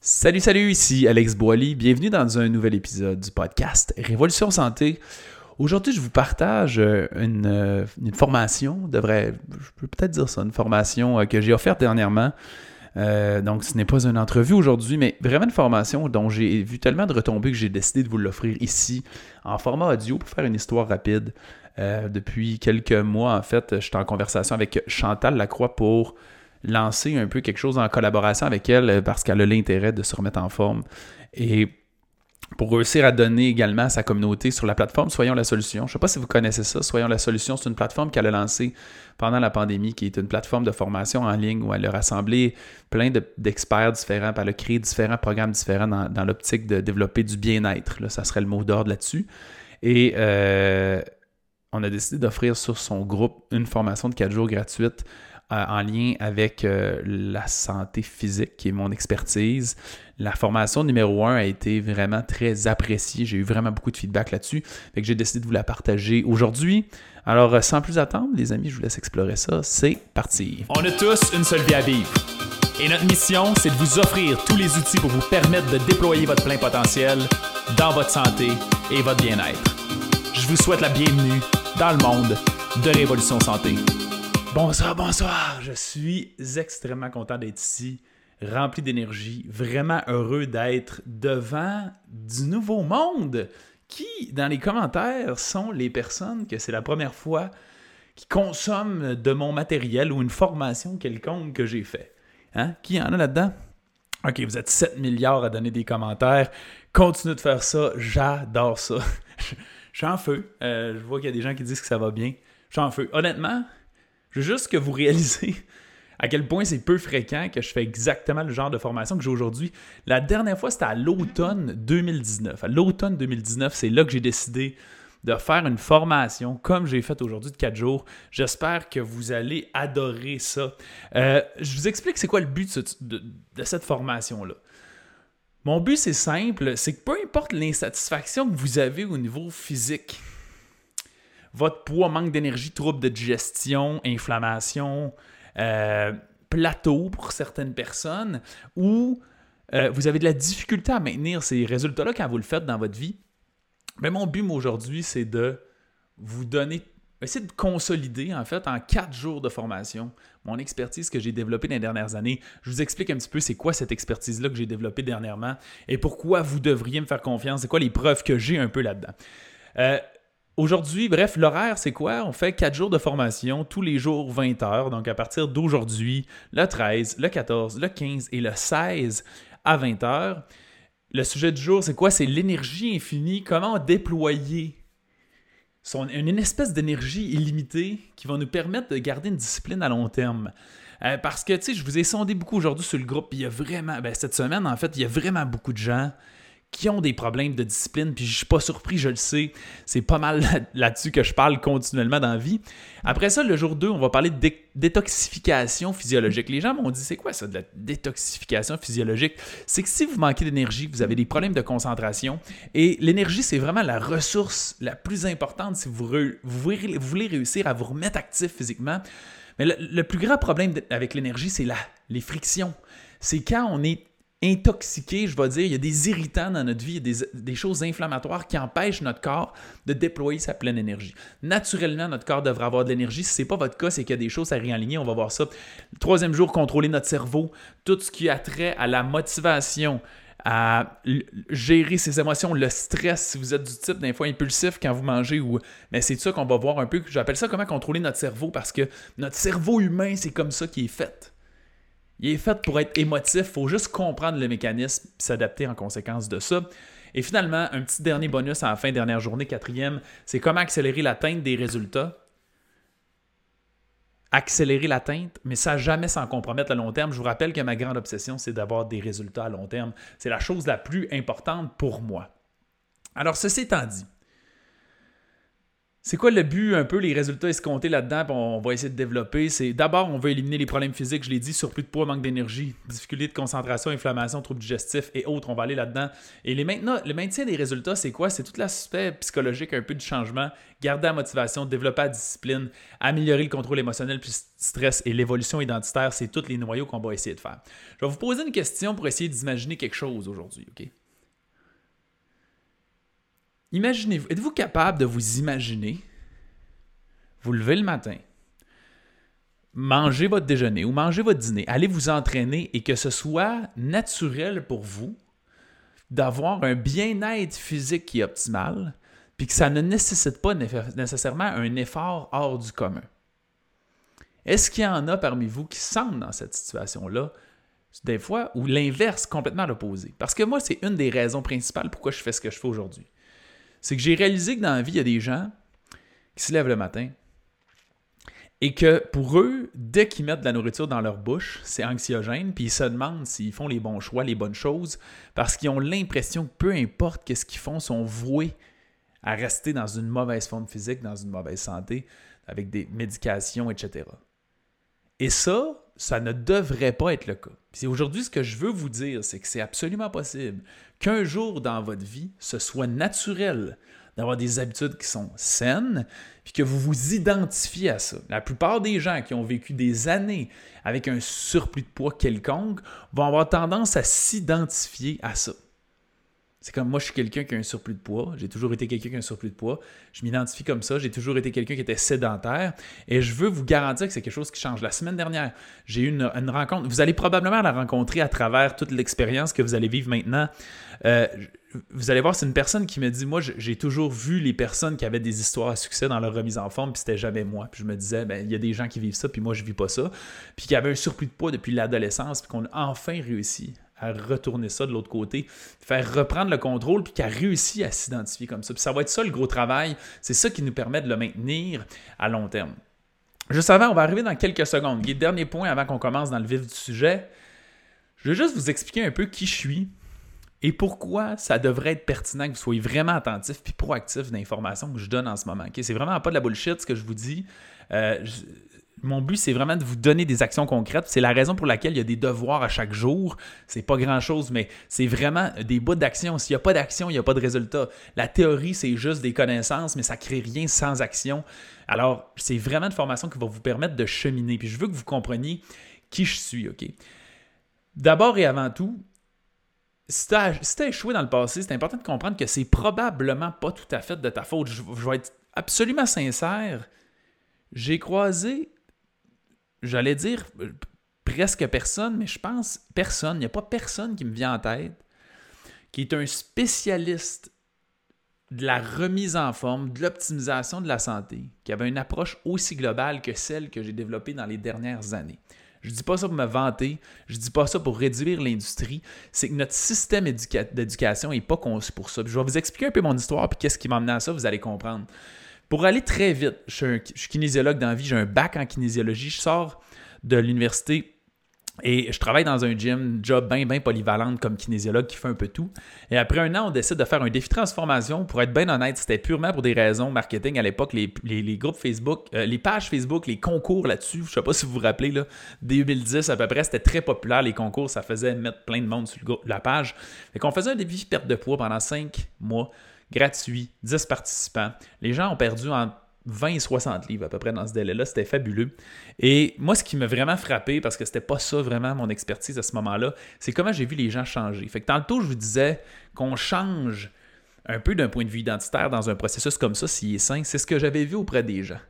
Salut, salut, ici Alex Boily. Bienvenue dans un nouvel épisode du podcast Révolution Santé. Aujourd'hui, je vous partage euh, euh, une, formation, devrait, je peux peut-être dire ça, une formation euh, que j'ai offerte dernièrement. donc, ce n'est pas une entrevue aujourd'hui, mais vraiment une formation dont j'ai vu tellement de retombées que j'ai décidé de vous l'offrir ici en format audio pour faire une histoire rapide. depuis quelques mois, en fait, je suis en conversation avec Chantal Lacroix pour lancer un peu quelque chose en collaboration avec elle euh, parce qu'elle a l'intérêt de se remettre en forme. Et pour réussir à donner également à sa communauté sur la plateforme Soyons la solution. Je ne sais pas si vous connaissez ça. Soyons la solution, c'est une plateforme qu'elle a lancée pendant la pandémie, qui est une plateforme de formation en ligne où elle a rassemblé plein d'experts différents, elle a créé différents programmes différents dans, l'optique de développer du bien-être. Ça serait le mot d'ordre là-dessus. Et euh, on a décidé d'offrir sur son groupe une formation de 4 jours gratuite euh, en lien avec euh, la santé physique, qui est mon expertise. La formation numéro un a été vraiment très appréciée. J'ai eu vraiment beaucoup de feedback là-dessus. Fait que j'ai décidé de vous la partager aujourd'hui. Alors, euh, sans plus attendre, les amis, je vous laisse explorer ça. C'est parti. On a tous une seule vie à vivre. Et notre mission, c'est de vous offrir tous les outils pour vous permettre de déployer votre plein potentiel dans votre santé et votre bien-être. Je vous souhaite la bienvenue dans le monde de Révolution Santé. Bonsoir, bonsoir. Je suis extrêmement content d'être ici, rempli d'énergie, vraiment heureux d'être devant du nouveau monde. Qui, dans les commentaires, sont les personnes que c'est la première fois qui consomment de mon matériel ou une formation quelconque que j'ai fait? Hein? Qui en a là-dedans? OK, vous êtes 7 milliards à donner des commentaires. Continuez de faire ça. J'adore ça. Je suis en feu. Euh, je vois qu'il y a des gens qui disent que ça va bien. Je suis en feu. Honnêtement, je veux juste que vous réalisez à quel point c'est peu fréquent que je fais exactement le genre de formation que j'ai aujourd'hui. La dernière fois, c'était à l'automne 2019. À l'automne 2019, c'est là que j'ai décidé de faire une formation comme j'ai fait aujourd'hui de 4 jours. J'espère que vous allez adorer ça. Euh, je vous explique c'est quoi le but de, de cette formation-là. Mon but, c'est simple, c'est que peu importe l'insatisfaction que vous avez au niveau physique, votre poids, manque d'énergie, trouble de digestion, inflammation, euh, plateau pour certaines personnes, ou euh, vous avez de la difficulté à maintenir ces résultats-là quand vous le faites dans votre vie, mais mon but aujourd'hui, c'est de vous donner, essayer de consolider en fait en quatre jours de formation mon expertise que j'ai développée dans les dernières années. Je vous explique un petit peu c'est quoi cette expertise-là que j'ai développée dernièrement et pourquoi vous devriez me faire confiance, c'est quoi les preuves que j'ai un peu là-dedans? Euh, Aujourd'hui, bref, l'horaire, c'est quoi? On fait 4 jours de formation, tous les jours 20 heures. Donc, à partir d'aujourd'hui, le 13, le 14, le 15 et le 16 à 20 heures. Le sujet du jour, c'est quoi? C'est l'énergie infinie. Comment déployer une espèce d'énergie illimitée qui va nous permettre de garder une discipline à long terme? Euh, parce que, tu sais, je vous ai sondé beaucoup aujourd'hui sur le groupe. Il y a vraiment, ben, cette semaine, en fait, il y a vraiment beaucoup de gens qui ont des problèmes de discipline, puis je suis pas surpris, je le sais. C'est pas mal là-dessus que je parle continuellement dans la vie. Après ça, le jour 2, on va parler de détoxification physiologique. Les gens m'ont dit, c'est quoi ça, de la détoxification physiologique? C'est que si vous manquez d'énergie, vous avez des problèmes de concentration, et l'énergie, c'est vraiment la ressource la plus importante si vous, voulez réussir à vous remettre actif physiquement. Mais le, plus grand problème avec l'énergie, c'est les frictions. C'est quand on est intoxiqué, je vais dire, il y a des irritants dans notre vie, il des, choses inflammatoires qui empêchent notre corps de déployer sa pleine énergie. Naturellement, notre corps devrait avoir de l'énergie. Si ce n'est pas votre cas, c'est qu'il y a des choses à réaligner, on va voir ça. Troisième jour, contrôler notre cerveau, tout ce qui a trait à la motivation, à gérer ses émotions, le stress, si vous êtes du type d'un fois impulsif quand vous mangez ou mais c'est ça qu'on va voir un peu, j'appelle ça comment contrôler notre cerveau parce que notre cerveau humain, c'est comme ça qu'il est fait. Il est fait pour être émotif, il faut juste comprendre le mécanisme et s'adapter en conséquence de ça. Et finalement, un petit dernier bonus à la fin, dernière journée, quatrième, c'est comment accélérer l'atteinte des résultats. Accélérer l'atteinte, mais ça jamais sans compromettre à long terme. Je vous rappelle que ma grande obsession, c'est d'avoir des résultats à long terme. C'est la chose la plus importante pour moi. Alors, ceci étant dit, C'est quoi le but, un peu, les résultats escomptés là-dedans, on va essayer de développer? C'est d'abord, on veut éliminer les problèmes physiques, je l'ai dit, surplus de poids, manque d'énergie, difficulté de concentration, inflammation, troubles digestifs et autres. On va aller là-dedans. Et maintenant, le maintien des résultats, c'est quoi? C'est tout l'aspect psychologique, un peu du changement, garder la motivation, développer la discipline, améliorer le contrôle émotionnel, puis stress et l'évolution identitaire. C'est tous les noyaux qu'on va essayer de faire. Je vais vous poser une question pour essayer d'imaginer quelque chose aujourd'hui, OK? Imaginez-vous, êtes-vous capable de vous imaginer, vous levez le matin, manger votre déjeuner ou manger votre dîner, allez vous entraîner et que ce soit naturel pour vous d'avoir un bien-être physique qui est optimal, puis que ça ne nécessite pas nécessairement un effort hors du commun? Est-ce qu'il y en a parmi vous qui sentent dans cette situation-là, des fois, ou l'inverse, complètement l'opposé? Parce que moi, c'est une des raisons principales pourquoi je fais ce que je fais aujourd'hui c'est que j'ai réalisé que dans la vie, il y a des gens qui se lèvent le matin et que pour eux, dès qu'ils mettent de la nourriture dans leur bouche, c'est anxiogène, puis ils se demandent s'ils font les bons choix, les bonnes choses, parce qu'ils ont l'impression que peu importe qu'est-ce qu'ils font, sont voués à rester dans une mauvaise forme physique, dans une mauvaise santé, avec des médications, etc. Et ça, ça ne devrait pas être le cas. Puis aujourd'hui, ce que je veux vous dire, c'est que c'est absolument possible qu'un jour dans votre vie, ce soit naturel d'avoir des habitudes qui sont saines, puis que vous vous identifiez à ça. La plupart des gens qui ont vécu des années avec un surplus de poids quelconque vont avoir tendance à s'identifier à ça. C'est comme moi, je suis quelqu'un qui a un surplus de poids. J'ai toujours été quelqu'un qui a un surplus de poids. Je m'identifie comme ça. J'ai toujours été quelqu'un qui était sédentaire. Et je veux vous garantir que c'est quelque chose qui change. La semaine dernière, j'ai eu une, rencontre. Vous allez probablement la rencontrer à travers toute l'expérience que vous allez vivre maintenant. Euh, vous allez voir, c'est une personne qui me dit Moi, j'ai toujours vu les personnes qui avaient des histoires à succès dans leur remise en forme, puis c'était jamais moi. Puis je me disais ben, Il y a des gens qui vivent ça, puis moi, je vis pas ça. Puis qui avaient un surplus de poids depuis l'adolescence, puis qu'on a enfin réussi à retourner ça de l'autre côté, faire reprendre le contrôle, puis qui a réussi à s'identifier comme ça. Puis ça va être ça le gros travail. C'est ça qui nous permet de le maintenir à long terme. Juste avant, on va arriver dans quelques secondes. Dernier point avant qu'on commence dans le vif du sujet. Je vais juste vous expliquer un peu qui je suis et pourquoi ça devrait être pertinent que vous soyez vraiment attentif puis proactif d'informations que je donne en ce moment. C'est vraiment pas de la bullshit ce que je vous dis. Euh, mon but, c'est vraiment de vous donner des actions concrètes. C'est la raison pour laquelle il y a des devoirs à chaque jour. C'est pas grand-chose, mais c'est vraiment des bouts d'action. S'il n'y a pas d'action, il n'y a pas de résultat. La théorie, c'est juste des connaissances, mais ça ne crée rien sans action. Alors, c'est vraiment une formation qui va vous permettre de cheminer. Puis je veux que vous compreniez qui je suis, OK? D'abord et avant tout, si tu as, échoué dans le passé, c'est important de comprendre que c'est probablement pas tout à fait de ta faute. je vais être absolument sincère. J'ai croisé j'allais dire euh, presque personne, mais je pense personne, il n'y a pas personne qui me vient en tête qui est un spécialiste de la remise en forme, de l'optimisation de la santé, qui avait une approche aussi globale que celle que j'ai développée dans les dernières années. Je ne dis pas ça pour me vanter, je ne dis pas ça pour réduire l'industrie, c'est que notre système d'éducation n'est pas conçu pour ça. je vais vous expliquer un peu mon histoire et qu'est-ce qui m'a amené à ça, vous allez comprendre. Pour aller très vite, je suis, kinésiologue dans la vie, j'ai un bac en kinésiologie, je sors de l'université et je travaille dans un gym, job bien, bien polyvalente comme kinésiologue qui fait un peu tout. Et après un an, on décide de faire un défi transformation. Pour être bien honnête, c'était purement pour des raisons marketing à l'époque. Les, groupes Facebook, euh, les pages Facebook, les concours là-dessus, je sais pas si vous vous rappelez, là, 2010 à peu près, c'était très populaire les concours. Ça faisait mettre plein de monde sur la page. Fait qu'on faisait un défi perte de poids pendant 5 mois gratuit, 10 participants. Les gens ont perdu en 20 et 60 livres à peu près dans ce délai-là. C'était fabuleux. Et moi, ce qui m'a vraiment frappé, parce que c'était pas ça vraiment mon expertise à ce moment-là, c'est comment j'ai vu les gens changer. Fait que tantôt, je vous disais qu'on change un peu d'un point de vue identitaire dans un processus comme ça, s'il est sain. C'est ce que j'avais vu auprès des gens.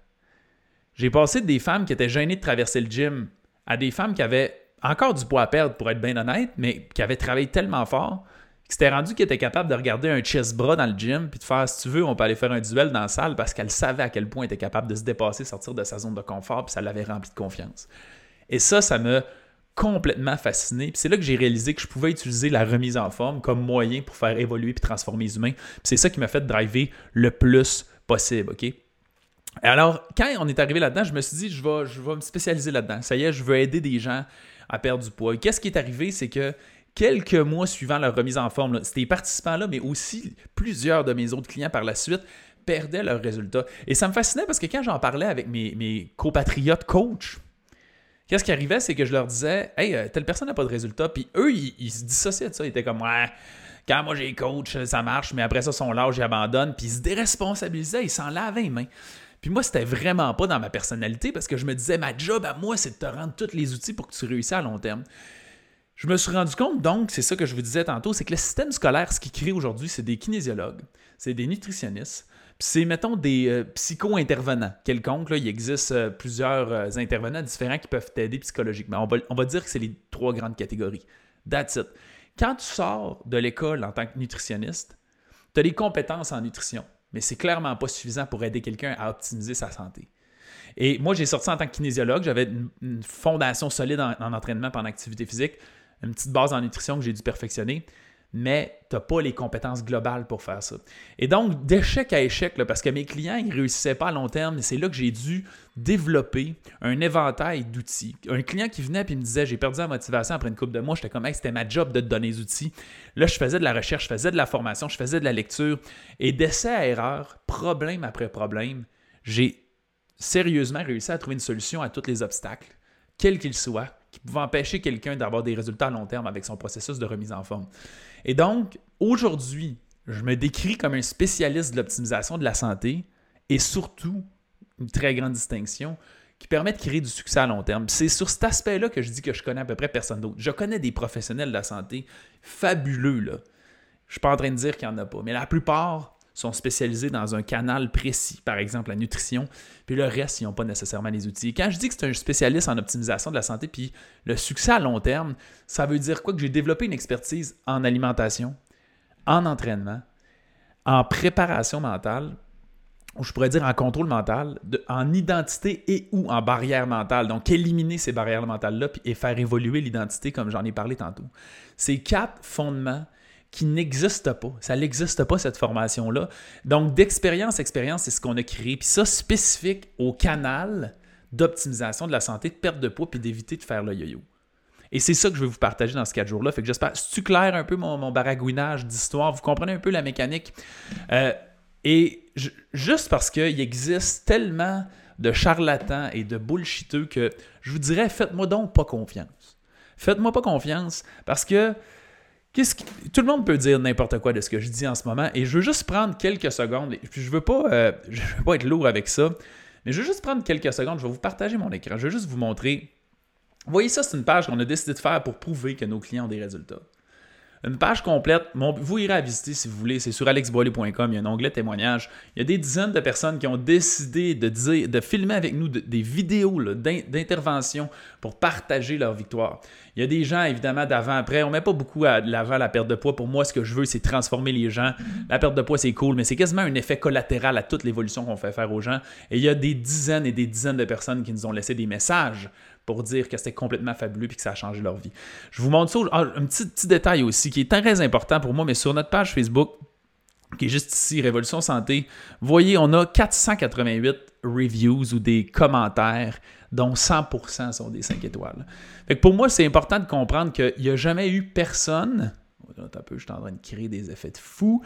J'ai passé des femmes qui étaient gênées de traverser le gym à des femmes qui avaient encore du poids à perdre, pour être bien honnête, mais qui avaient travaillé tellement fort qui s'était rendu qu'elle était capable de regarder un chest bras dans le gym puis de faire si tu veux, on peut aller faire un duel dans la salle parce qu'elle savait à quel point elle était capable de se dépasser, sortir de sa zone de confort, puis ça l'avait rempli de confiance. Et ça, ça m'a complètement fasciné. Puis c'est là que j'ai réalisé que je pouvais utiliser la remise en forme comme moyen pour faire évoluer puis transformer les humains. Puis c'est ça qui m'a fait driver le plus possible, OK? Alors, quand on est arrivé là-dedans, je me suis dit, je vais, je vais me spécialiser là-dedans. Ça y est, je veux aider des gens à perdre du poids. Qu'est-ce qui est arrivé? C'est que quelques mois suivant leur remise en forme, ces participants-là, mais aussi plusieurs de mes autres clients par la suite, perdaient leurs résultats. Et ça me fascinait parce que quand j'en parlais avec mes, mes compatriotes coachs, qu'est-ce qui arrivait, c'est que je leur disais Hey, euh, telle personne n'a pas de résultat. Puis eux, ils, se dissociaient de ça. Ils étaient comme Ouais, quand moi j'ai coach, ça marche, mais après ça, son large, ils abandonnent. Puis ils se déresponsabilisaient, ils s'en lavaient les mains. Puis moi, c'était vraiment pas dans ma personnalité parce que je me disais, ma job à moi, c'est de te rendre tous les outils pour que tu réussisses à long terme. Je me suis rendu compte, donc, c'est ça que je vous disais tantôt, c'est que le système scolaire, ce qu'il crée aujourd'hui, c'est des kinésiologues, c'est des nutritionnistes, c'est, mettons, des euh, psycho-intervenants quelconques. Il existe euh, plusieurs euh, intervenants différents qui peuvent t'aider psychologiquement. On va, on va dire que c'est les trois grandes catégories. That's it. Quand tu sors de l'école en tant que nutritionniste, tu as des compétences en nutrition, mais c'est clairement pas suffisant pour aider quelqu'un à optimiser sa santé. Et moi, j'ai sorti en tant que kinésiologue, j'avais une, fondation solide en, en entraînement en activité physique une petite base en nutrition que j'ai dû perfectionner, mais tu n'as pas les compétences globales pour faire ça. Et donc, d'échec à échec, parce que mes clients, ils ne réussissaient pas à long terme, c'est là que j'ai dû développer un éventail d'outils. Un client qui venait et me disait J'ai perdu la motivation après une coupe de mois, j'étais comme c'était ma job de te donner des outils. Là, je faisais de la recherche, je faisais de la formation, je faisais de la lecture. Et d'essai à erreur, problème après problème, j'ai sérieusement réussi à trouver une solution à tous les obstacles, quels qu'ils soient qui pouvait empêcher quelqu'un d'avoir des résultats à long terme avec son processus de remise en forme. Et donc, aujourd'hui, je me décris comme un spécialiste de l'optimisation de la santé et surtout, une très grande distinction, qui permet de créer du succès à long terme. C'est sur cet aspect-là que je dis que je connais à peu près personne d'autre. Je connais des professionnels de la santé fabuleux, là. Je ne suis pas en train de dire qu'il n'y en a pas, mais la plupart sont spécialisés dans un canal précis, par exemple la nutrition, puis le reste, ils n'ont pas nécessairement les outils. quand je dis que c'est un spécialiste en optimisation de la santé, puis le succès à long terme, ça veut dire quoi? Que j'ai développé une expertise en alimentation, en entraînement, en préparation mentale, ou je pourrais dire en contrôle mental, en identité et ou en barrière mentale. Donc, éliminer ces barrières mentales-là et faire évoluer l'identité comme j'en ai parlé tantôt. Ces quatre fondements qui n'existe pas. Ça n'existe pas, cette formation-là. Donc, d'expérience, expérience, c'est ce qu'on a créé. Puis ça, spécifique au canal d'optimisation de la santé, de perte de poids, puis d'éviter de faire le yo-yo. Et c'est ça que je vais vous partager dans ce quatre jours-là. Fait que j'espère, si tu claires un peu mon, baragouinage d'histoire, vous comprenez un peu la mécanique? Euh, et juste parce qu'il existe tellement de charlatans et de bullshiteux que je vous dirais, faites-moi donc pas confiance. Faites-moi pas confiance parce que tout le monde peut dire n'importe quoi de ce que je dis en ce moment, et je veux juste prendre quelques secondes, je veux pas, euh, veux pas être lourd avec ça, mais je veux juste prendre quelques secondes, je vais vous partager mon écran, je veux juste vous montrer. Vous voyez ça, c'est une page qu'on a décidé de faire pour prouver que nos clients ont des résultats. Une page complète, vous irez à visiter si vous voulez, c'est sur alexboiley.com, il y a un onglet témoignages. Il y a des dizaines de personnes qui ont décidé de, dire, de filmer avec nous des vidéos d'intervention pour partager leur victoire. Il y a des gens, évidemment, d'avant-après. On ne met pas beaucoup à l'avant la perte de poids. Pour moi, ce que je veux, c'est transformer les gens. La perte de poids, c'est cool, mais c'est quasiment un effet collatéral à toute l'évolution qu'on fait faire aux gens. Et il y a des dizaines et des dizaines de personnes qui nous ont laissé des messages pour dire que c'était complètement fabuleux et que ça a changé leur vie. Je vous montre ça. Ah, un petit, détail aussi qui est très important pour moi, mais sur notre page Facebook, qui est juste ici, Révolution Santé, voyez, on a 488 reviews ou des commentaires, dont 100% sont des 5 étoiles. Fait pour moi, c'est important de comprendre qu'il n'y a jamais eu personne, un peu, je suis en train de créer des effets de fou,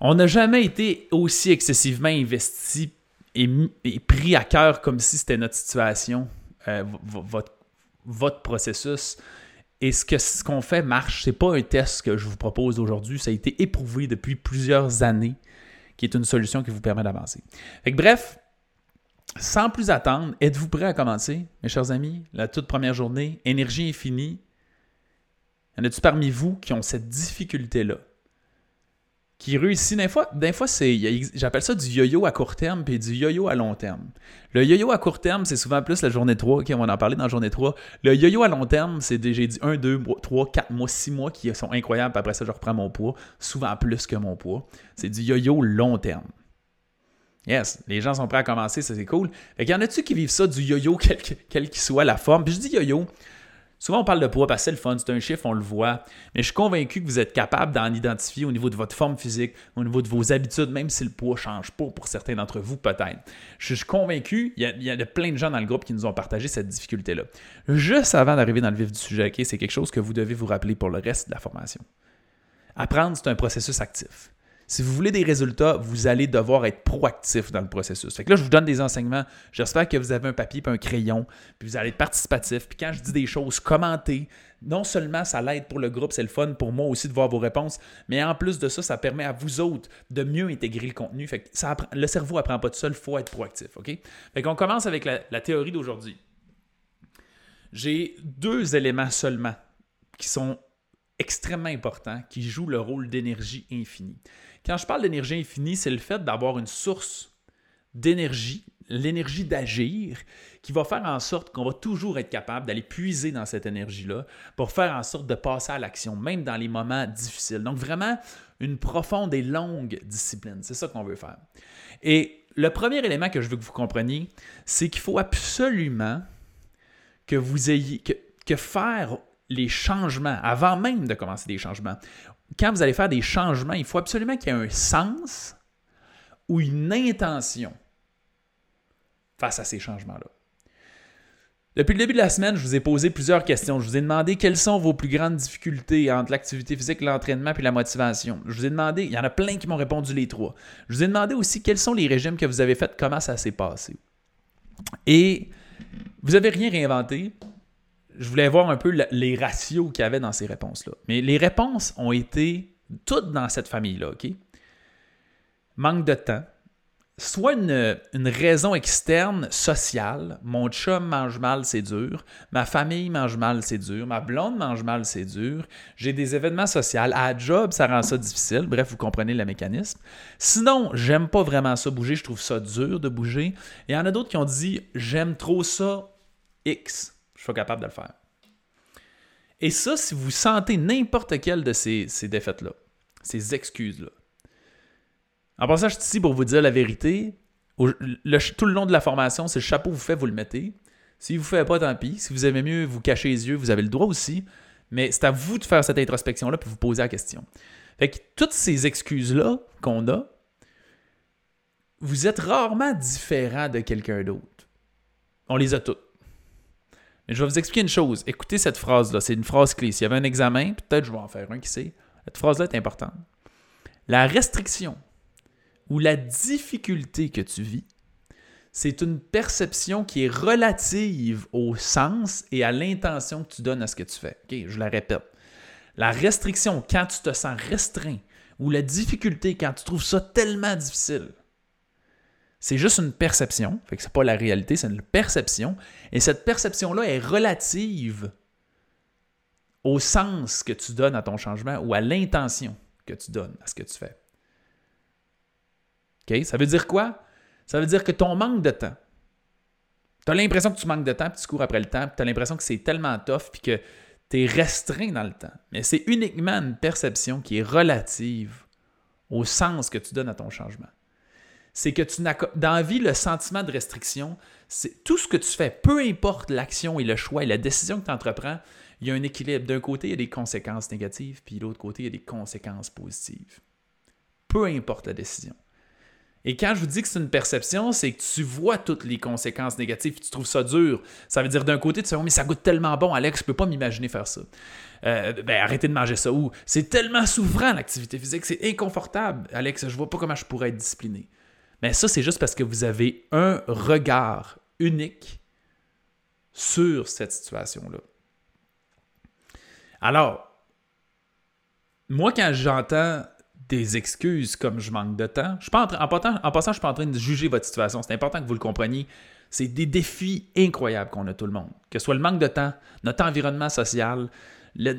on n'a jamais été aussi excessivement investi et pris à cœur comme si c'était notre situation euh, votre, processus. Et ce que ce qu'on fait marche. C'est pas un test que je vous propose aujourd'hui. Ça a été éprouvé depuis plusieurs années, qui est une solution qui vous permet d'avancer. bref, sans plus attendre, êtes-vous prêts à commencer, mes chers amis? La toute première journée, énergie infinie. Y en a-tu parmi vous qui ont cette difficulté-là? Qui réussit. Des fois, fois j'appelle ça du yo-yo à court terme puis du yo-yo à long terme. Le yo-yo à court terme, c'est souvent plus la journée 3. on va en parler dans la journée 3. Le yo-yo à long terme, c'est j'ai dit 1, 2, 3, 4 mois, 6 mois qui sont incroyables. Puis après ça, je reprends mon poids. Souvent plus que mon poids. C'est du yo-yo long terme. Yes, les gens sont prêts à commencer, ça c'est cool. Fait qu'il y en a-tu qui vivent ça du yo-yo, quelle quel qu'il soit la forme? Puis je dis yo-yo, Souvent, on parle de poids parce que c'est le fun, c'est un chiffre, on le voit. Mais je suis convaincu que vous êtes capable d'en identifier au niveau de votre forme physique, au niveau de vos habitudes, même si le poids ne change pas pour certains d'entre vous, peut-être. Je suis convaincu, il y, a, plein de gens dans le groupe qui nous ont partagé cette difficulté-là. Juste avant d'arriver dans le vif du sujet, c'est quelque chose que vous devez vous rappeler pour le reste de la formation. Apprendre, c'est un processus actif. Si vous voulez des résultats, vous allez devoir être proactif dans le processus. Fait que là, je vous donne des enseignements. J'espère que vous avez un papier et un crayon, puis vous allez être participatif. Puis quand je dis des choses, commentez. Non seulement ça l'aide pour le groupe, c'est le fun pour moi aussi de voir vos réponses, mais en plus de ça, ça permet à vous autres de mieux intégrer le contenu. Fait que ça le cerveau apprend pas tout seul, il faut être proactif. OK? Fait qu'on commence avec la théorie d'aujourd'hui. J'ai deux éléments seulement qui sont extrêmement importants, qui jouent le rôle d'énergie infinie. Quand je parle d'énergie infinie, c'est le fait d'avoir une source d'énergie, l'énergie d'agir, qui va faire en sorte qu'on va toujours être capable d'aller puiser dans cette énergie-là pour faire en sorte de passer à l'action, même dans les moments difficiles. Donc vraiment, une profonde et longue discipline. C'est ça qu'on veut faire. Et le premier élément que je veux que vous compreniez, c'est qu'il faut absolument que vous ayez que, faire les changements avant même de commencer des changements. Quand vous allez faire des changements, il faut absolument qu'il y ait un sens ou une intention face à ces changements-là. Depuis le début de la semaine, je vous ai posé plusieurs questions. Je vous ai demandé quelles sont vos plus grandes difficultés entre l'activité physique, l'entraînement et la motivation. Je vous ai demandé, il y en a plein qui m'ont répondu les trois. Je vous ai demandé aussi quels sont les régimes que vous avez faits, comment ça s'est passé. Et vous n'avez rien réinventé. Je voulais voir un peu les ratios qu'il y avait dans ces réponses-là. Mais les réponses ont été toutes dans cette famille-là, OK? Manque de temps. Soit une, raison externe sociale, mon chum mange mal, c'est dur, ma famille mange mal, c'est dur, ma blonde mange mal, c'est dur, j'ai des événements sociaux, à job, ça rend ça difficile, bref, vous comprenez le mécanisme. Sinon, j'aime pas vraiment ça bouger, je trouve ça dur de bouger. Et il y en a d'autres qui ont dit, j'aime trop ça, X, suis capable de le faire. Et ça, si vous sentez n'importe quelle de ces, défaites-là, ces excuses-là, en passant, je suis ici pour vous dire la vérité. tout le long de la formation, c'est le chapeau vous fait, vous le mettez. Si vous ne faites pas, tant pis. Si vous aimez mieux vous cacher les yeux, vous avez le droit aussi. Mais c'est à vous de faire cette introspection-là puis vous poser la question. Fait que toutes ces excuses-là qu'on a, vous êtes rarement différent de quelqu'un d'autre. On les a toutes. Mais je vais vous expliquer une chose. Écoutez cette phrase-là. C'est une phrase clé. S'il y avait un examen, peut-être je vais en faire un qui sait. Cette phrase-là est importante. La restriction ou la difficulté que tu vis, c'est une perception qui est relative au sens et à l'intention que tu donnes à ce que tu fais. Je la répète. La restriction, quand tu te sens restreint, ou la difficulté, quand tu trouves ça tellement difficile, c'est juste une perception, fait que c'est pas la réalité, c'est une perception. Et cette perception-là est relative au sens que tu donnes à ton changement ou à l'intention que tu donnes à ce que tu fais. OK? Ça veut dire quoi? Ça veut dire que ton manque de temps, tu as l'impression que tu manques de temps, puis tu cours après le temps, puis tu as l'impression que c'est tellement tough, puis que tu es restreint dans le temps. Mais c'est uniquement une perception qui est relative au sens que tu donnes à ton changement c'est que tu n'as dans la vie, le sentiment de restriction, c'est tout ce que tu fais, peu importe l'action et le choix et la décision que tu entreprends, il y a un équilibre. D'un côté, il y a des conséquences négatives, puis de l'autre côté, il y a des conséquences positives. Peu importe la décision. Et quand je vous dis que c'est une perception, c'est que tu vois toutes les conséquences négatives, tu trouves ça dur. Ça veut dire d'un côté, tu te dis, oh, mais ça goûte tellement bon, Alex, je peux pas m'imaginer faire ça. Euh, ben, arrêtez de manger ça. Ou c'est tellement souffrant l'activité physique, c'est inconfortable. Alex, je vois pas comment je pourrais être discipliné. Mais ça, c'est juste parce que vous avez un regard unique sur cette situation-là. Alors, moi, quand j'entends des excuses comme je manque de temps, je suis pas en, passant, en passant, je suis pas en train de juger votre situation. C'est important que vous le compreniez. C'est des défis incroyables qu'on a tout le monde. Que ce soit le manque de temps, notre environnement social, le,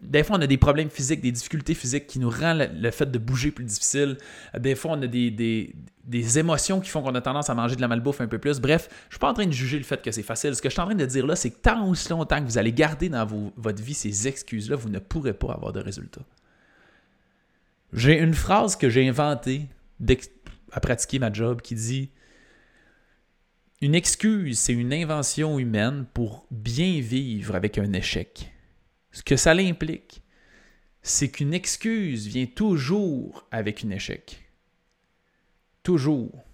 des fois, on a des problèmes physiques, des difficultés physiques qui nous rendent le, fait de bouger plus difficile. Des fois, on a des, émotions qui font qu'on a tendance à manger de la malbouffe un peu plus. Bref, je ne suis pas en train de juger le fait que c'est facile. Ce que je suis en train de dire là, c'est que tant aussi longtemps que vous allez garder dans votre vie ces excuses-là, vous ne pourrez pas avoir de résultats. J'ai une phrase que j'ai inventée à pratiquer ma job qui dit Une excuse, c'est une invention humaine pour bien vivre avec un échec. Ce que ça implique, c'est qu'une excuse vient toujours avec un échec. Toujours.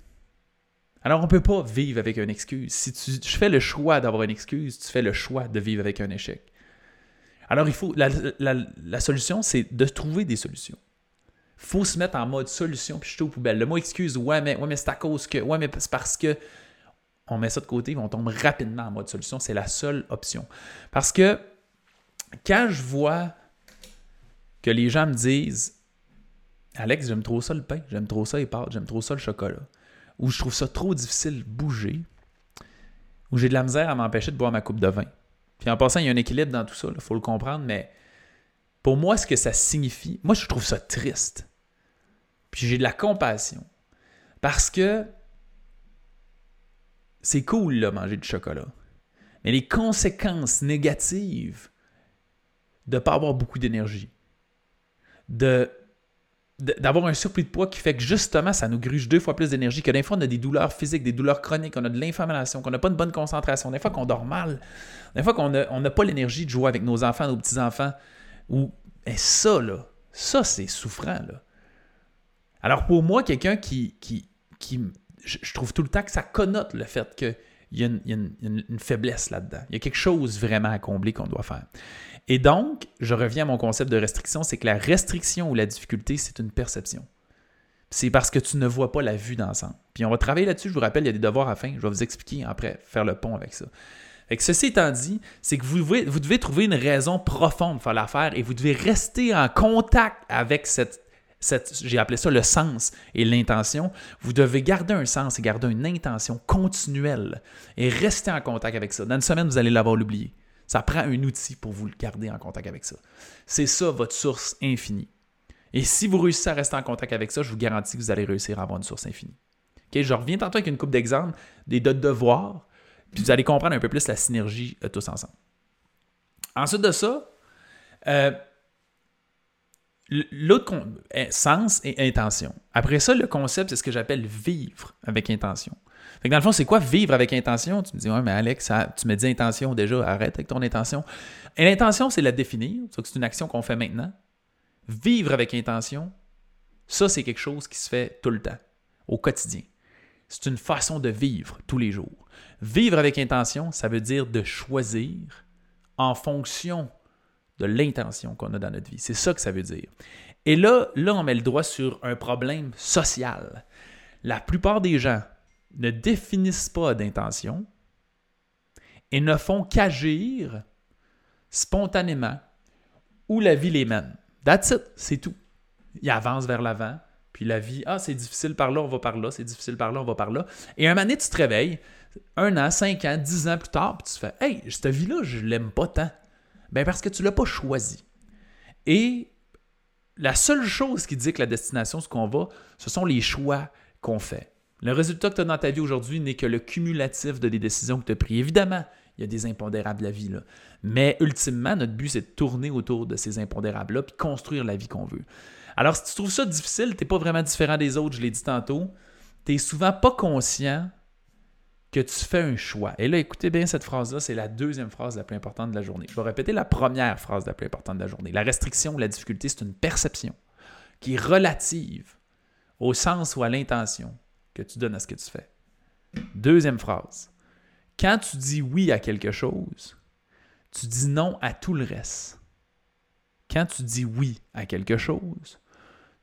Alors, on ne peut pas vivre avec une excuse. Si tu, fais le choix d'avoir une excuse, tu fais le choix de vivre avec un échec. Alors, il faut, la, solution, c'est de trouver des solutions. faut se mettre en mode solution puis jeter aux poubelles. Le mot excuse, ouais, mais, ouais, mais c'est à cause que, ouais, mais c'est parce que. On met ça de côté, on tombe rapidement en mode solution. C'est la seule option. Parce que quand je vois que les gens me disent Alex, j'aime trop ça le pain, j'aime trop ça les pâtes, j'aime trop ça le chocolat, ou je trouve ça trop difficile de bouger, ou j'ai de la misère à m'empêcher de boire ma coupe de vin. Puis en passant, il y a un équilibre dans tout ça, il faut le comprendre, mais pour moi, ce que ça signifie, moi, je trouve ça triste. Puis j'ai de la compassion. Parce que c'est cool, là, manger du chocolat. Mais les conséquences négatives de ne pas avoir beaucoup d'énergie, de d'avoir un surplus de poids qui fait que justement ça nous gruge deux fois plus d'énergie, que des fois on a des douleurs physiques, des douleurs chroniques, on a de l'inflammation, qu'on n'a pas une bonne concentration, des fois qu'on dort mal, des fois qu'on n'a pas l'énergie de jouer avec nos enfants, nos petits-enfants, ou et ça, là, ça, c'est souffrant, là. Alors, pour moi, quelqu'un qui, qui, qui je, trouve tout le temps que ça connote le fait qu'il y a une, faiblesse là-dedans. Il y a quelque chose vraiment à combler qu'on doit faire. Et donc, je reviens à mon concept de restriction, c'est que la restriction ou la difficulté, c'est une perception. C'est parce que tu ne vois pas la vue d'ensemble. Puis on va travailler là-dessus, je vous rappelle, il y a des devoirs à fin, je vais vous expliquer après, faire le pont avec ça. Fait que ceci étant dit, c'est que vous devez, vous devez trouver une raison profonde pour faire l'affaire et vous devez rester en contact avec cette j'ai appelé ça le sens et l'intention. Vous devez garder un sens et garder une intention continuelle et rester en contact avec ça. Dans une semaine, vous allez l'avoir oublié. Ça prend un outil pour vous le garder en contact avec ça. C'est ça votre source infinie. Et si vous réussissez à rester en contact avec ça, je vous garantis que vous allez réussir à avoir une source infinie. Je reviens tantôt avec une coupe d'exemples, des de devoirs, puis vous allez comprendre un peu plus la synergie euh, tous ensemble. Ensuite de ça, euh, l'autre euh, sens et intention. Après ça, le concept, c'est ce que j'appelle vivre avec intention. Fait dans le fond, c'est quoi vivre avec intention? Tu me dis, ouais, mais Alex, tu me dis intention déjà, arrête avec ton intention. Et l'intention, c'est la définir. C'est une action qu'on fait maintenant. Vivre avec intention, ça, c'est quelque chose qui se fait tout le temps, au quotidien. C'est une façon de vivre tous les jours. Vivre avec intention, ça veut dire de choisir en fonction de l'intention qu'on a dans notre vie. C'est ça que ça veut dire. Et là, là, on met le doigt sur un problème social. La plupart des gens ne définissent pas d'intention et ne font qu'agir spontanément où la vie les mène. That's it, c'est tout. Ils avancent vers l'avant, puis la vie, ah, c'est difficile par là, on va par là, c'est difficile par là, on va par là. Et un moment donné, tu te réveilles, un an, cinq ans, dix ans plus tard, puis tu fais Hey, cette vie-là, je l'aime pas tant. Ben parce que tu l'as pas choisi. Et la seule chose qui dit que la destination, ce qu'on va, ce sont les choix qu'on fait. Le résultat que tu as dans ta vie aujourd'hui n'est que le cumulatif de des décisions que tu as prises. Évidemment, il y a des impondérables de la vie. Mais ultimement, notre but, c'est de tourner autour de ces impondérables-là puis construire la vie qu'on veut. Alors, si tu trouves ça difficile, tu n'es pas vraiment différent des autres, je l'ai dit tantôt, tu n'es souvent pas conscient que tu fais un choix. Et là, écoutez bien cette phrase-là, c'est la deuxième phrase la plus importante de la journée. Je vais répéter la première phrase la plus importante de la journée. La restriction ou la difficulté, c'est une perception qui est relative au sens ou à l'intention que tu donnes à ce que tu fais. Deuxième phrase. Quand tu dis oui à quelque chose, tu dis non à tout le reste. Quand tu dis oui à quelque chose,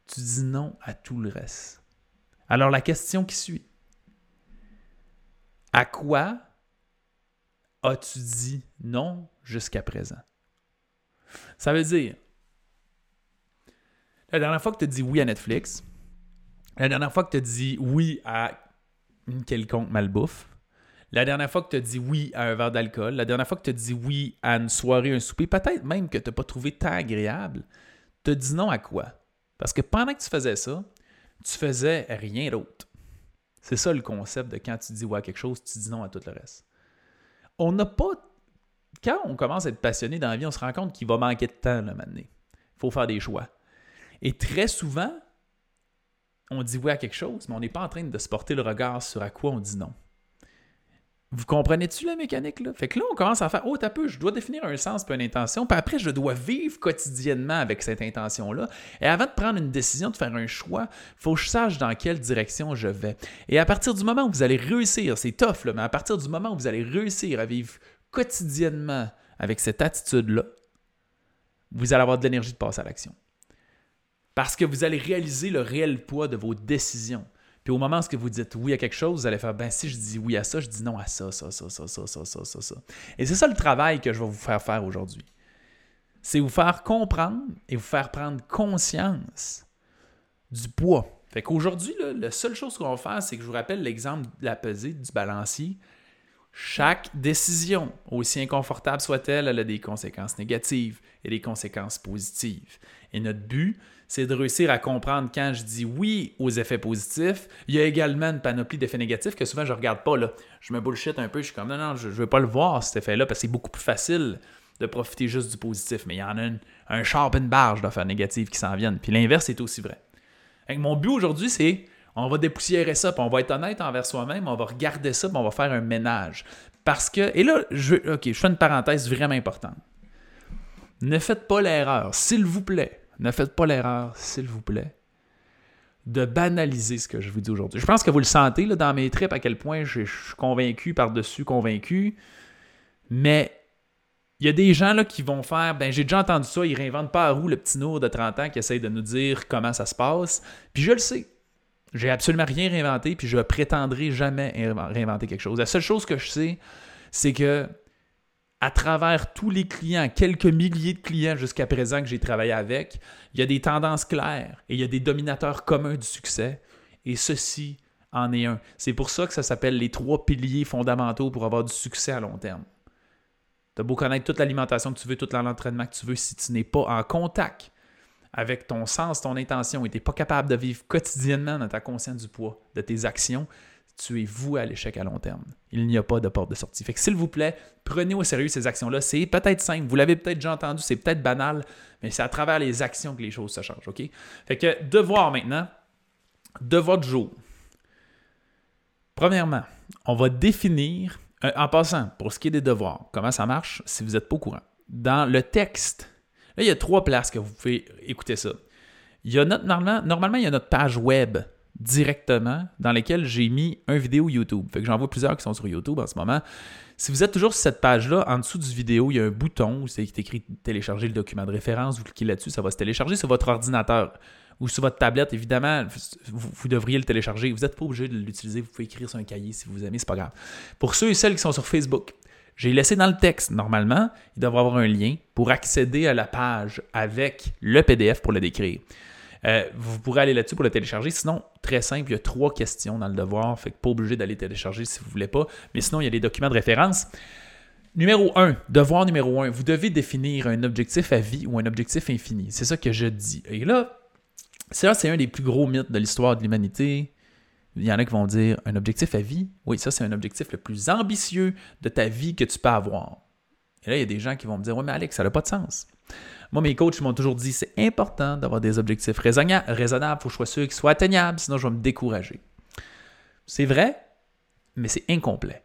tu dis non à tout le reste. Alors la question qui suit, à quoi as-tu dit non jusqu'à présent? Ça veut dire, la dernière fois que tu as dit oui à Netflix, la dernière fois que tu as dit oui à une quelconque malbouffe, la dernière fois que tu as dit oui à un verre d'alcool, la dernière fois que tu as dit oui à une soirée, un souper, peut-être même que tu n'as pas trouvé tant agréable, tu as dit non à quoi? Parce que pendant que tu faisais ça, tu faisais rien d'autre. C'est ça le concept de quand tu dis oui à quelque chose, tu dis non à tout le reste. On n'a pas. Quand on commence à être passionné dans la vie, on se rend compte qu'il va manquer de temps le moment Il faut faire des choix. Et très souvent, on dit oui à quelque chose, mais on n'est pas en train de se porter le regard sur à quoi on dit non. Vous comprenez-tu la mécanique là? Fait que là, on commence à faire Oh, t'as peu, je dois définir un sens et une intention, puis après, je dois vivre quotidiennement avec cette intention-là. Et avant de prendre une décision, de faire un choix, faut que je sache dans quelle direction je vais. Et à partir du moment où vous allez réussir, c'est tough, là, mais à partir du moment où vous allez réussir à vivre quotidiennement avec cette attitude-là, vous allez avoir de l'énergie de passer à l'action. Parce que vous allez réaliser le réel poids de vos décisions. Puis au moment où vous dites oui à quelque chose, vous allez faire, ben si je dis oui à ça, je dis non à ça, ça, ça, ça, ça, ça, ça, ça, ça. Et c'est ça le travail que je vais vous faire faire aujourd'hui. C'est vous faire comprendre et vous faire prendre conscience du poids. Fait qu'aujourd'hui, la seule chose qu'on va faire, c'est que je vous rappelle l'exemple de la pesée du balancier. Chaque décision, aussi inconfortable soit-elle, elle a des conséquences négatives et des conséquences positives. Et notre but, c'est de réussir à comprendre quand je dis oui aux effets positifs, il y a également une panoplie d'effets négatifs que souvent je ne regarde pas. Là. Je me bullshit un peu, je suis comme non, non, je ne veux pas le voir cet effet-là parce que c'est beaucoup plus facile de profiter juste du positif. Mais il y en a un char une barge d'affaires négatives qui s'en viennent. Puis l'inverse est aussi vrai. mon but aujourd'hui, c'est on va dépoussiérer ça, puis on va être honnête envers soi-même, on va regarder ça, puis on va faire un ménage. Parce que, et là, je, ok, je fais une parenthèse vraiment importante. Ne faites pas l'erreur, s'il vous plaît, ne faites pas l'erreur, s'il vous plaît, de banaliser ce que je vous dis aujourd'hui. Je pense que vous le sentez là, dans mes tripes à quel point je, suis convaincu par-dessus convaincu, mais il y a des gens là, qui vont faire ben j'ai déjà entendu ça, ils réinventent pas à roue le petit Nour de 30 ans qui essaye de nous dire comment ça se passe. Puis je le sais. J'ai absolument rien réinventé, puis je prétendrai jamais réinventer quelque chose. La seule chose que je sais, c'est que à travers tous les clients, quelques milliers de clients jusqu'à présent que j'ai travaillé avec, il y a des tendances claires et il y a des dominateurs communs du succès. Et ceci en est un. C'est pour ça que ça s'appelle les trois piliers fondamentaux pour avoir du succès à long terme. Tu as beau connaître toute l'alimentation que tu veux, tout l'entraînement que tu veux, si tu n'es pas en contact avec ton sens, ton intention et tu n'es pas capable de vivre quotidiennement dans ta conscience du poids de tes actions, tu es à l'échec à long terme. Il n'y a pas de porte de sortie. Fait que s'il vous plaît, prenez au sérieux ces actions-là. C'est peut-être simple, vous l'avez peut-être déjà entendu, c'est peut-être banal, mais c'est à travers les actions que les choses se changent, OK? Fait que devoir maintenant, devoir du jour. Premièrement, on va définir, euh, en passant, pour ce qui est des devoirs, comment ça marche si vous n'êtes pas au courant. Dans le texte, là, il y a trois places que vous pouvez écouter ça. Il y a notre, normalement, normalement, il y a notre page web directement dans lesquels j'ai mis un vidéo YouTube. Fait que j'en vois plusieurs qui sont sur YouTube en ce moment. Si vous êtes toujours sur cette page-là, en dessous du vidéo, il y a un bouton où c'est écrit télécharger le document de référence. Vous cliquez là-dessus, ça va se télécharger sur votre ordinateur ou sur votre tablette. Évidemment, vous, devriez le télécharger. Vous n'êtes pas obligé de l'utiliser. Vous pouvez écrire sur un cahier si vous aimez, c'est pas grave. Pour ceux et celles qui sont sur Facebook, j'ai laissé dans le texte. Normalement, il devrait avoir un lien pour accéder à la page avec le PDF pour le décrire. Euh, vous pourrez aller là-dessus pour le télécharger. Sinon, très simple, il y a trois questions dans le devoir. Fait que pas obligé d'aller télécharger si vous voulez pas. Mais sinon, il y a des documents de référence. Numéro 1, devoir numéro 1, vous devez définir un objectif à vie ou un objectif infini. C'est ça que je dis. Et là, ça, c'est un des plus gros mythes de l'histoire de l'humanité. Il y en a qui vont dire un objectif à vie? Oui, ça, c'est un objectif le plus ambitieux de ta vie que tu peux avoir. Et là, il y a des gens qui vont me dire Oui, mais Alex, ça n'a pas de sens. Moi, mes coachs m'ont toujours dit c'est important d'avoir des objectifs raisonnables. Il faut que je sois sûr qu'ils soient atteignables, sinon je vais me décourager. C'est vrai, mais c'est incomplet.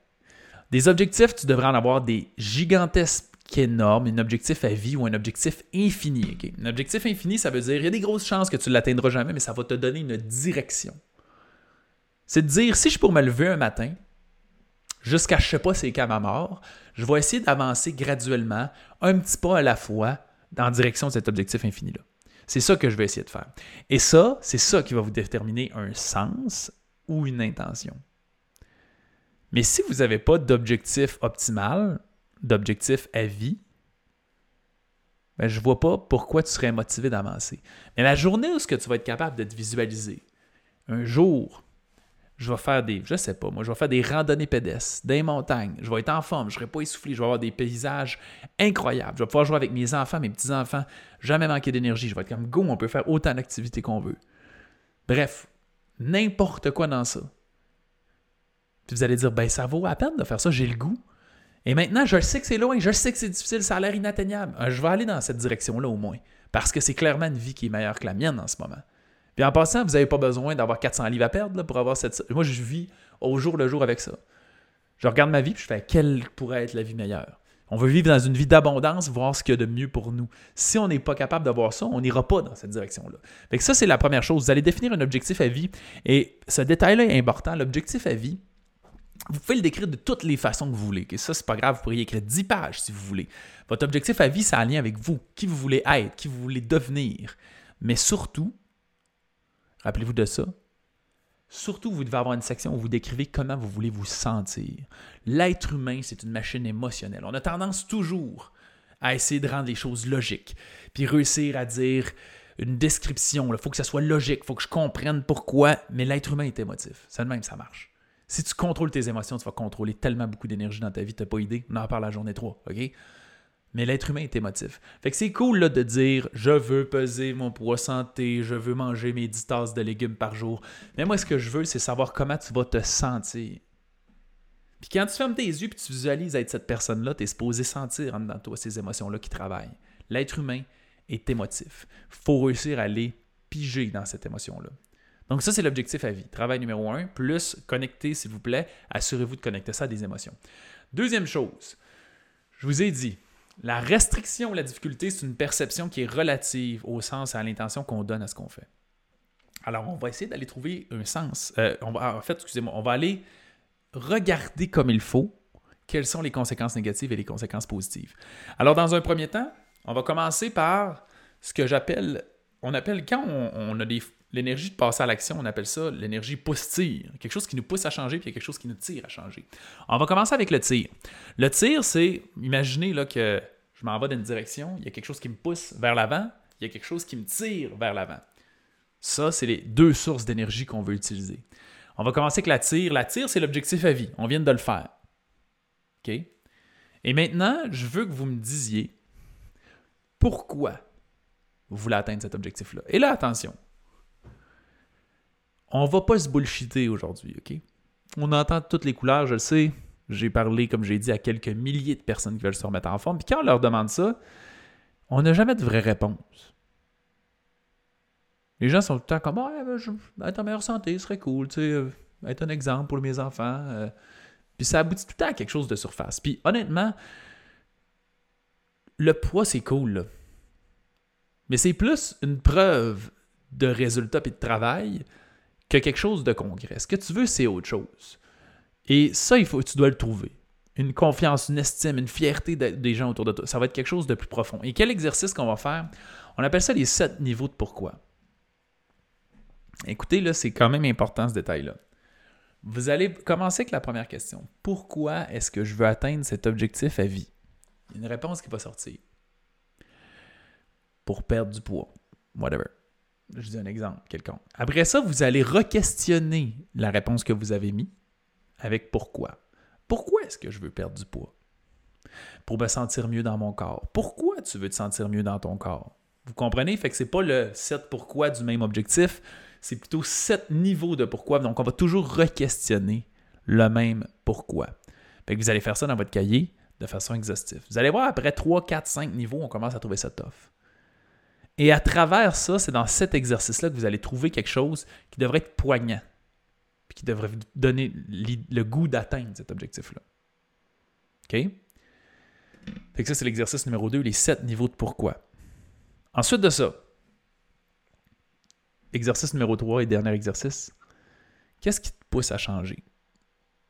Des objectifs, tu devrais en avoir des gigantesques énormes, un objectif à vie ou un objectif infini. Un objectif infini, ça veut dire il y a des grosses chances que tu ne l'atteindras jamais, mais ça va te donner une direction. C'est de dire si je pourrais me lever un matin, jusqu'à je ne sais pas c'est qu'à ma mort, je vais essayer d'avancer graduellement, un petit pas à la fois, en direction de cet objectif infini-là. C'est ça que je vais essayer de faire. Et ça, c'est ça qui va vous déterminer un sens ou une intention. Mais si vous n'avez pas d'objectif optimal, d'objectif à vie, ben je ne vois pas pourquoi tu serais motivé d'avancer. Mais la journée où ce que tu vas être capable de te visualiser, un jour, je vais faire des, je sais pas, moi, je vais faire des randonnées pédestres, des montagnes, je vais être en forme, je ne serai pas essoufflé, je vais avoir des paysages incroyables, je vais pouvoir jouer avec mes enfants, mes petits-enfants, jamais manquer d'énergie, je vais être comme go, on peut faire autant d'activités qu'on veut. Bref, n'importe quoi dans ça. Puis vous allez dire, ben ça vaut la peine de faire ça, j'ai le goût. Et maintenant, je sais que c'est loin, je sais que c'est difficile, ça a l'air inatteignable. Euh, je vais aller dans cette direction-là au moins, parce que c'est clairement une vie qui est meilleure que la mienne en ce moment. Puis en passant, vous n'avez pas besoin d'avoir 400 livres à perdre pour avoir cette. Moi, je vis au jour le jour avec ça. Je regarde ma vie et je fais quelle pourrait être la vie meilleure? On veut vivre dans une vie d'abondance, voir ce qu'il y a de mieux pour nous. Si on n'est pas capable d'avoir ça, on n'ira pas dans cette direction-là. Fait que ça, c'est la première chose. Vous allez définir un objectif à vie. Et ce détail-là est important. L'objectif à vie, vous pouvez le décrire de toutes les façons que vous voulez. Et ça, c'est pas grave, vous pourriez écrire 10 pages si vous voulez. Votre objectif à vie, c'est en lien avec vous, qui vous voulez être, qui vous voulez devenir Mais surtout, rappelez-vous de ça, surtout vous devez avoir une section où vous décrivez comment vous voulez vous sentir. L'être humain, c'est une machine émotionnelle. On a tendance toujours à essayer de rendre les choses logiques, puis réussir à dire une description. Il faut que ça soit logique, il faut que je comprenne pourquoi, mais l'être humain est émotif. C'est le même, ça marche. Si tu contrôles tes émotions, tu vas contrôler tellement beaucoup d'énergie dans ta vie, tu n'as pas idée. On en parle la journée 3, OK? Mais l'être humain est émotif. Fait que c'est cool de dire je veux peser mon poids santé, je veux manger mes 10 tasses de légumes par jour. Mais moi, ce que je veux, c'est savoir comment tu vas te sentir. Puis quand tu fermes tes yeux et tu visualises être cette personne-là, tu es supposé sentir en dedans toi ces émotions-là qui travaillent. L'être humain est émotif. faut réussir à aller piger dans cette émotion-là. Donc ça, c'est l'objectif à vie. Travail numéro un, plus connecter, s'il vous plaît. Assurez-vous de connecter ça à des émotions. Deuxième chose, je vous ai dit, la restriction ou la difficulté, c'est une perception qui est relative au sens et à l'intention qu'on donne à ce qu'on fait. Alors, on va essayer d'aller trouver un sens. Euh, on en fait, excusez-moi, on va aller regarder comme il faut quelles sont les conséquences négatives et les conséquences positives. Alors, dans un premier temps, on va commencer par ce que j'appelle, on appelle, quand on, a l'énergie de passer à l'action, on appelle ça l'énergie pousse-tire. Quelque chose qui nous pousse à changer, puis quelque chose qui nous tire à changer. On va commencer avec le tir. Le tir, c'est, imaginez là, que je m'en vais dans une direction, il y a quelque chose qui me pousse vers l'avant, il y a quelque chose qui me tire vers l'avant. Ça, c'est les deux sources d'énergie qu'on veut utiliser. On va commencer avec la tire. La tire, c'est l'objectif à vie. On vient de le faire. OK? Et maintenant, je veux que vous me disiez pourquoi vous voulez atteindre cet objectif-là. Et là, attention, on va pas se bullshiter aujourd'hui, OK? On entend toutes les couleurs, je le sais. J'ai parlé, comme j'ai dit, à quelques milliers de personnes qui veulent se remettre en forme. Puis quand on leur demande ça, on n'a jamais de vraie réponse. Les gens sont tout le temps comme ah, être en meilleure santé serait cool, tu sais, euh, être un exemple pour mes enfants. Euh. puis ça aboutit tout le temps à quelque chose de surface. Puis honnêtement, le poids, c'est cool, Mais c'est plus une preuve de résultat et de travail que quelque chose de concret. Ce que tu veux, c'est autre chose. Et ça, il faut, tu dois le trouver. Une confiance, une estime, une fierté des gens autour de toi. Ça va être quelque chose de plus profond. Et quel exercice qu'on va faire? On appelle ça les sept niveaux de pourquoi. Écoutez, là, c'est quand même important ce détail-là. Vous allez commencer avec la première question. Pourquoi est-ce que je veux atteindre cet objectif à vie? une réponse qui va sortir. Pour perdre du poids. Whatever. Je dis un exemple, quelconque. Après ça, vous allez re-questionner la réponse que vous avez mise avec pourquoi. Pourquoi est-ce que je veux perdre du poids? Pour me sentir mieux dans mon corps. Pourquoi tu veux te sentir mieux dans ton corps? Vous comprenez? Fait que c'est pas le 7 pourquoi du même objectif, c'est plutôt 7 niveaux de pourquoi. Donc, on va toujours re-questionner le même pourquoi. Fait que vous allez faire ça dans votre cahier de façon exhaustive. Vous allez voir, après 3, 4, 5 niveaux, on commence à trouver ça tough. Et à travers ça, c'est dans cet exercice-là que vous allez trouver quelque chose qui devrait être poignant, puis qui devrait vous donner le goût d'atteindre cet objectif-là. OK? Fait ça, c'est l'exercice numéro 2, les 7 niveaux de pourquoi. Ensuite de ça, exercice numéro 3 et dernier exercice, qu'est-ce qui te pousse à changer?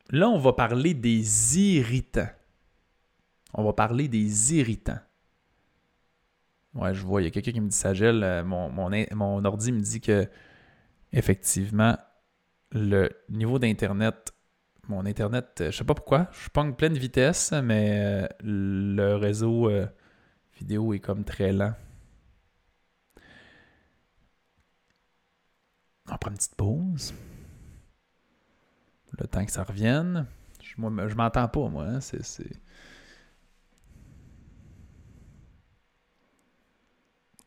Là, on va parler des irritants on va parler des irritants. Ouais, je vois, il y a quelqu'un qui me dit ça gèle. Euh, mon, mon, ordi me dit que, effectivement, le niveau d'Internet, mon Internet, euh, je sais pas pourquoi, je en pleine vitesse, mais euh, le réseau vidéo est comme très lent. On prend une petite pause. Le temps que ça revienne. Je, je m'entends pas, moi. Hein, c'est.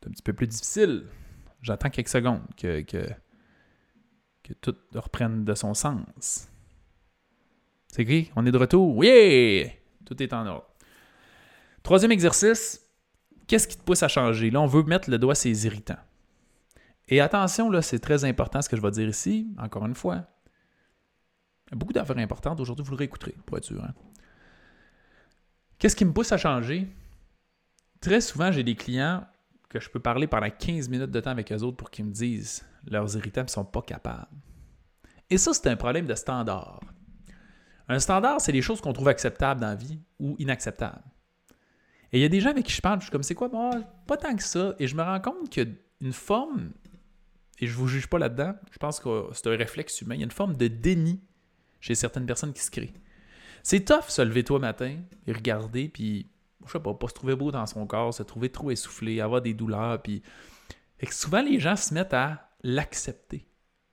C'est un petit peu plus difficile. J'attends quelques secondes que, que, tout reprenne de son sens. C'est qui? On est de retour? Oui! Tout est en ordre. Troisième exercice, qu'est-ce qui te pousse à changer? Là, on veut mettre le doigt sur les irritants. Et attention, là, c'est très important ce que je vais dire ici, encore une fois. Beaucoup d'affaires importantes. Aujourd'hui, vous le réécouterez, pour être sûr. Hein. Qu'est-ce qui me pousse à changer? Très souvent, j'ai des clients que je peux parler pendant 15 minutes de temps avec eux autres pour qu'ils me disent leurs irritants ne sont pas capables. Et ça, c'est un problème de standard. Un standard, c'est les choses qu'on trouve acceptables dans la vie ou inacceptables. Et il y a des gens avec qui je parle, je suis comme, c'est quoi? Bon, pas tant que ça. Et je me rends compte que une forme, et je vous juge pas là-dedans, je pense que c'est un réflexe humain, il y a une forme de déni chez certaines personnes qui se créent. C'est tough se lever toi matin et regarder, puis, je sais pas, pas se trouver beau dans son corps, se trouver trop essoufflé, avoir des douleurs, puis. Et que souvent les gens se mettent à l'accepter.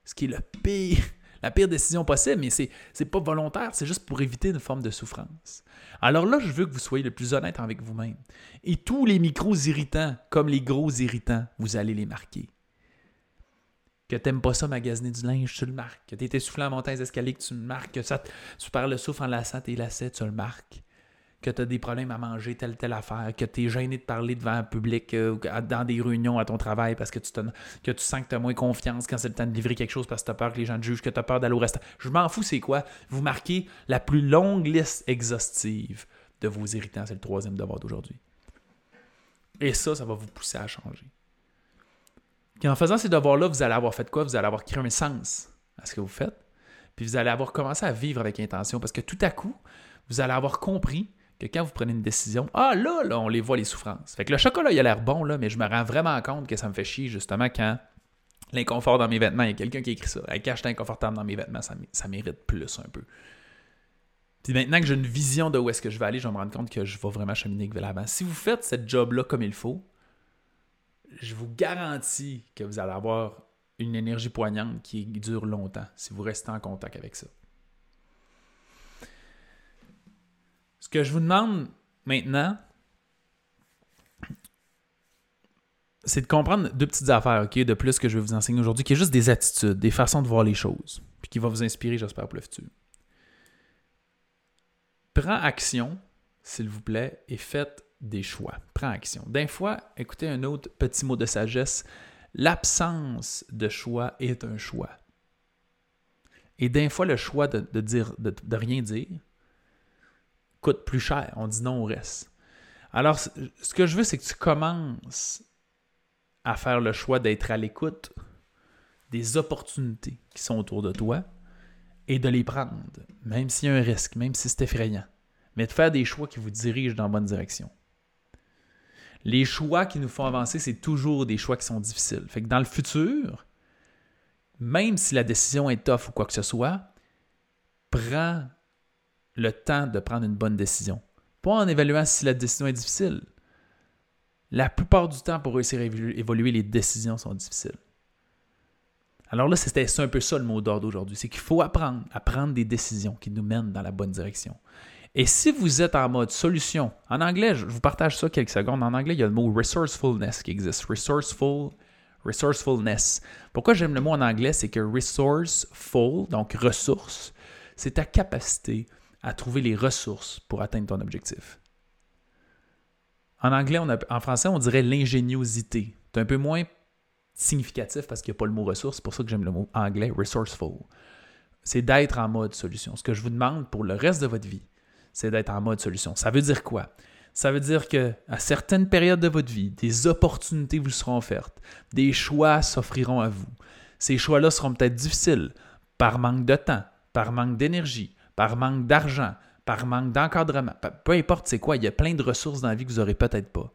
Ce qui est la pire décision possible, mais c'est, c'est pas volontaire, c'est juste pour éviter une forme de souffrance. Alors là, je veux que vous soyez le plus honnête avec vous-même. Et tous les micros irritants, comme les gros irritants, vous allez les marquer. Que t'aimes pas ça magasiner du linge, tu le marques. Que t'es essoufflé en montant les escaliers, que tu le marques. Que ça, tu perds le souffle en lassant tes lacets, tu le marques. Que tu as des problèmes à manger telle telle affaire. Que tu es gêné de parler devant un public euh, dans des réunions à ton travail parce que tu, que tu sens que tu as moins confiance quand c'est le temps de livrer quelque chose parce que tu as peur que les gens te jugent, que tu as peur d'aller au restaurant. Je m'en fous, c'est quoi? Vous marquez la plus longue liste exhaustive de vos irritants. C'est le troisième devoir d'aujourd'hui. Et ça, ça va vous pousser à changer. Et en faisant ces devoirs-là, vous allez avoir fait quoi? Vous allez avoir créé un sens à ce que vous faites. Puis vous allez avoir commencé à vivre avec intention parce que tout à coup, vous allez avoir compris que quand vous prenez une décision, ah là, là, on les voit les souffrances. Fait que le chocolat, il a l'air bon, là, mais je me rends vraiment compte que ça me fait chier justement quand l'inconfort dans mes vêtements, il y a quelqu'un qui écrit ça. Quand je inconfortable dans mes vêtements, ça, ça mérite plus un peu. Puis maintenant que j'ai une vision de où est-ce que je vais aller, je vais me rendre compte que je vais vraiment cheminer vers l'avant. Si vous faites cette job-là comme il faut, je vous garantis que vous allez avoir une énergie poignante qui dure longtemps si vous restez en contact avec ça. Ce que je vous demande maintenant, c'est de comprendre deux petites affaires, OK, de plus que je vais vous enseigner aujourd'hui, qui est juste des attitudes, des façons de voir les choses, puis qui va vous inspirer, j'espère, pour le futur. Prends action, s'il vous plaît, et faites des choix. Prends action. D'un fois, écoutez un autre petit mot de sagesse. L'absence de choix est un choix. Et d'un fois, le choix de, dire, de, rien dire coûte plus cher. On dit non au reste. Alors, ce que je veux, c'est que tu commences à faire le choix d'être à l'écoute des opportunités qui sont autour de toi et de les prendre, même s'il y a un risque, même si c'est effrayant, mais de faire des choix qui vous dirigent dans la bonne direction les choix qui nous font avancer, c'est toujours des choix qui sont difficiles. Fait que dans le futur, même si la décision est tough ou quoi que ce soit, prends le temps de prendre une bonne décision. Pas en évaluant si la décision est difficile. La plupart du temps, pour réussir à évoluer, les décisions sont difficiles. Alors là, c'était un peu ça le mot d'ordre d'aujourd'hui. C'est qu'il faut apprendre à prendre des décisions qui nous mènent dans la bonne direction. Et si vous êtes en mode solution, en anglais, je vous partage ça quelques secondes. En anglais, il y a le mot resourcefulness qui existe. Resourceful, resourcefulness. Pourquoi j'aime le mot en anglais, c'est que resourceful, donc ressource, c'est ta capacité à trouver les ressources pour atteindre ton objectif. En anglais, en français, on dirait l'ingéniosité. C'est un peu moins significatif parce qu'il n'y a pas le mot ressource, c'est pour ça que j'aime le mot anglais resourceful. C'est d'être en mode solution. Ce que je vous demande pour le reste de votre vie, c'est d'être en mode solution. Ça veut dire quoi? Ça veut dire que à certaines périodes de votre vie, des opportunités vous seront offertes, des choix s'offriront à vous. Ces choix-là seront peut-être difficiles par manque de temps, par manque d'énergie, par manque d'argent, par manque d'encadrement. Peu importe c'est quoi, il y a plein de ressources dans la vie que vous n'aurez peut-être pas.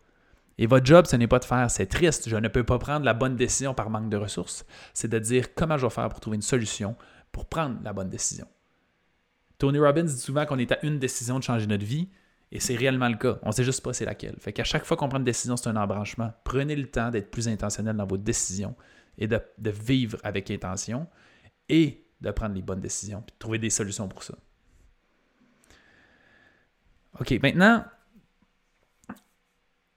Et votre job, ce n'est pas de faire c'est triste, je ne peux pas prendre la bonne décision par manque de ressources. C'est de dire comment je vais faire pour trouver une solution pour prendre la bonne décision. Tony Robbins dit souvent qu'on est à une décision de changer notre vie, et c'est réellement le cas. On ne sait juste pas c'est laquelle. Fait qu'à chaque fois qu'on prend une décision, c'est un embranchement. Prenez le temps d'être plus intentionnel dans vos décisions et de, vivre avec intention et de prendre les bonnes décisions, puis de trouver des solutions pour ça. OK, maintenant,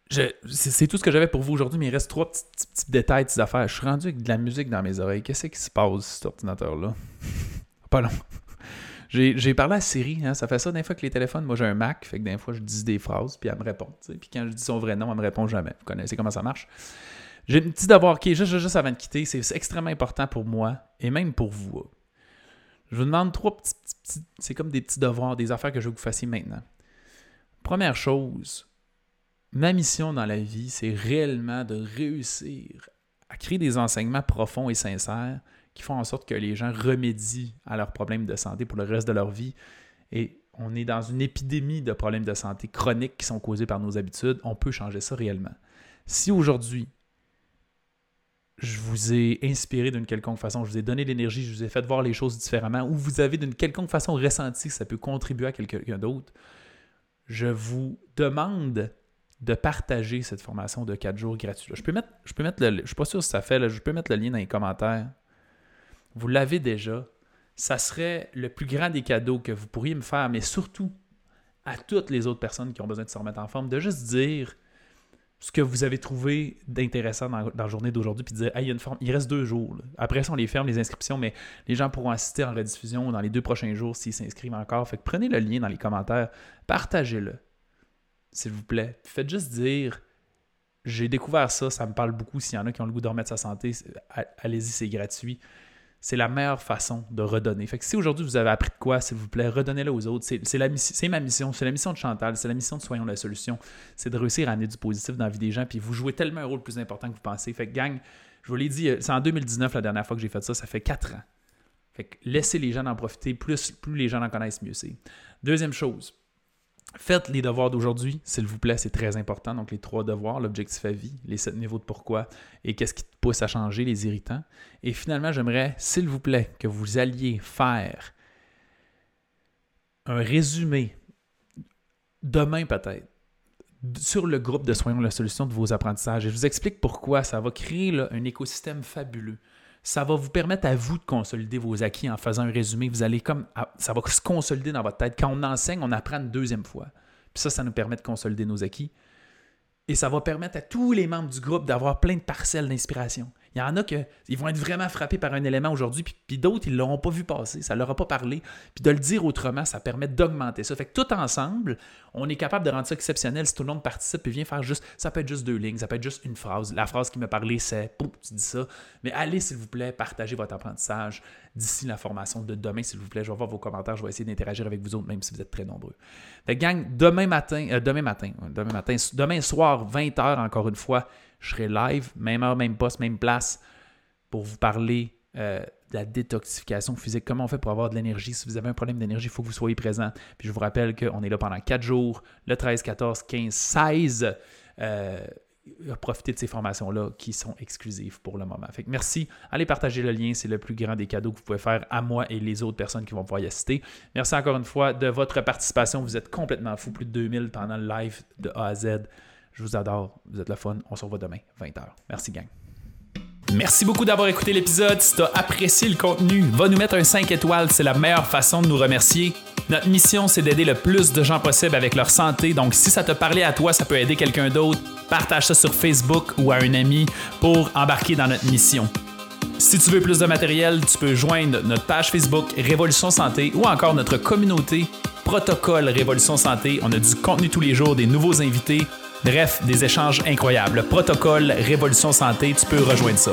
c'est tout ce que j'avais pour vous aujourd'hui, mais il reste trois petits, détails, petites affaires. Je suis rendu avec de la musique dans mes oreilles. Qu'est-ce qui se passe, cet ordinateur-là? Pas long. J'ai parlé à Siri, hein, ça fait ça des fois que les téléphones, moi j'ai un Mac, fait que des fois je dis des phrases, puis elle me répond. Puis quand je dis son vrai nom, elle me répond jamais. Vous connaissez comment ça marche? J'ai une petite devoir, ok, juste, juste avant de quitter, c'est extrêmement important pour moi et même pour vous. Je vous demande trois petits, petits c'est comme des petits devoirs, des affaires que je veux que vous fassiez maintenant. Première chose, ma mission dans la vie, c'est réellement de réussir à créer des enseignements profonds et sincères qui font en sorte que les gens remédient à leurs problèmes de santé pour le reste de leur vie. Et on est dans une épidémie de problèmes de santé chroniques qui sont causés par nos habitudes. On peut changer ça réellement. Si aujourd'hui, je vous ai inspiré d'une quelconque façon, je vous ai donné l'énergie, je vous ai fait voir les choses différemment, ou vous avez d'une quelconque façon ressenti que ça peut contribuer à quelqu'un d'autre, je vous demande de partager cette formation de 4 jours gratuite. Je peux mettre, je peux mettre le, je suis pas sûr si ça fait, je peux mettre le lien dans les commentaires. Vous l'avez déjà. Ça serait le plus grand des cadeaux que vous pourriez me faire, mais surtout à toutes les autres personnes qui ont besoin de se remettre en forme, de juste dire ce que vous avez trouvé d'intéressant dans, la journée d'aujourd'hui, puis dire, il y a une forme, il reste deux jours. Après ça, on les ferme, les inscriptions, mais les gens pourront assister en rediffusion dans les deux prochains jours s'ils s'inscrivent encore. Fait que prenez le lien dans les commentaires, partagez-le, s'il vous plaît. faites juste dire, j'ai découvert ça, ça me parle beaucoup. S'il y en a qui ont le goût de remettre sa santé, allez-y, c'est gratuit c'est la meilleure façon de redonner. Fait que si aujourd'hui vous avez appris de quoi, s'il vous plaît, redonnez-le aux autres. C'est ma mission, c'est la mission de Chantal, c'est la mission de Soyons la solution. C'est de réussir à amener du positif dans la vie des gens, puis vous jouez tellement un rôle plus important que vous pensez. Fait que gang, je vous l'ai dit, c'est en 2019 la dernière fois que j'ai fait ça, ça fait quatre ans. Fait que laissez les gens en profiter, plus, plus les gens en connaissent, mieux c'est. Deuxième chose, Faites les devoirs d'aujourd'hui, s'il vous plaît, c'est très important. Donc, les trois devoirs, l'objectif à vie, les sept niveaux de pourquoi et qu'est-ce qui te pousse à changer, les irritants. Et finalement, j'aimerais, s'il vous plaît, que vous alliez faire un résumé, demain peut-être, sur le groupe de Soyons la solution de vos apprentissages. Et je vous explique pourquoi ça va créer un écosystème fabuleux ça va vous permettre à vous de consolider vos acquis en faisant un résumé. Vous allez comme. Ça va se consolider dans votre tête. Quand on enseigne, on apprend une deuxième fois. Puis ça, ça nous permet de consolider nos acquis. Et ça va permettre à tous les membres du groupe d'avoir plein de parcelles d'inspiration. Il y en a qui vont être vraiment frappés par un élément aujourd'hui, puis, d'autres, ils ne l'auront pas vu passer, ça ne leur a pas parlé. Puis de le dire autrement, ça permet d'augmenter ça. Fait que tout ensemble, on est capable de rendre ça exceptionnel si tout le monde participe et vient faire juste. Ça peut être juste deux lignes, ça peut être juste une phrase. La phrase qui me parlait, c'est Pouf, tu dis ça. Mais allez, s'il vous plaît, partagez votre apprentissage d'ici la formation de demain, s'il vous plaît. Je vais voir vos commentaires, je vais essayer d'interagir avec vous autres, même si vous êtes très nombreux. Fait que gang, demain matin, euh, demain matin, demain matin, demain soir, 20h, encore une fois, je serai live, même heure, même poste, même place, pour vous parler euh, de la détoxification physique. Comment on fait pour avoir de l'énergie? Si vous avez un problème d'énergie, il faut que vous soyez présent. Puis je vous rappelle qu'on est là pendant 4 jours, le 13, 14, 15, 16. Euh, profitez de ces formations-là qui sont exclusives pour le moment. Merci. Allez partager le lien. C'est le plus grand des cadeaux que vous pouvez faire à moi et les autres personnes qui vont pouvoir y assister. Merci encore une fois de votre participation. Vous êtes complètement fou. Plus de 2000 pendant le live de A à Z. Je vous adore. Vous êtes le fun. On se revoit demain, 20h. Merci, gang. Merci beaucoup d'avoir écouté l'épisode. Si tu as apprécié le contenu, va nous mettre un 5 étoiles. C'est la meilleure façon de nous remercier. Notre mission, c'est d'aider le plus de gens possible avec leur santé. Donc, si ça te parlait à toi, ça peut aider quelqu'un d'autre. Partage ça sur Facebook ou à un ami pour embarquer dans notre mission. Si tu veux plus de matériel, tu peux joindre notre page Facebook Révolution Santé ou encore notre communauté Protocole Révolution Santé. On a du contenu tous les jours, des nouveaux invités. Bref, des échanges incroyables. Protocole Révolution Santé, tu peux rejoindre ça.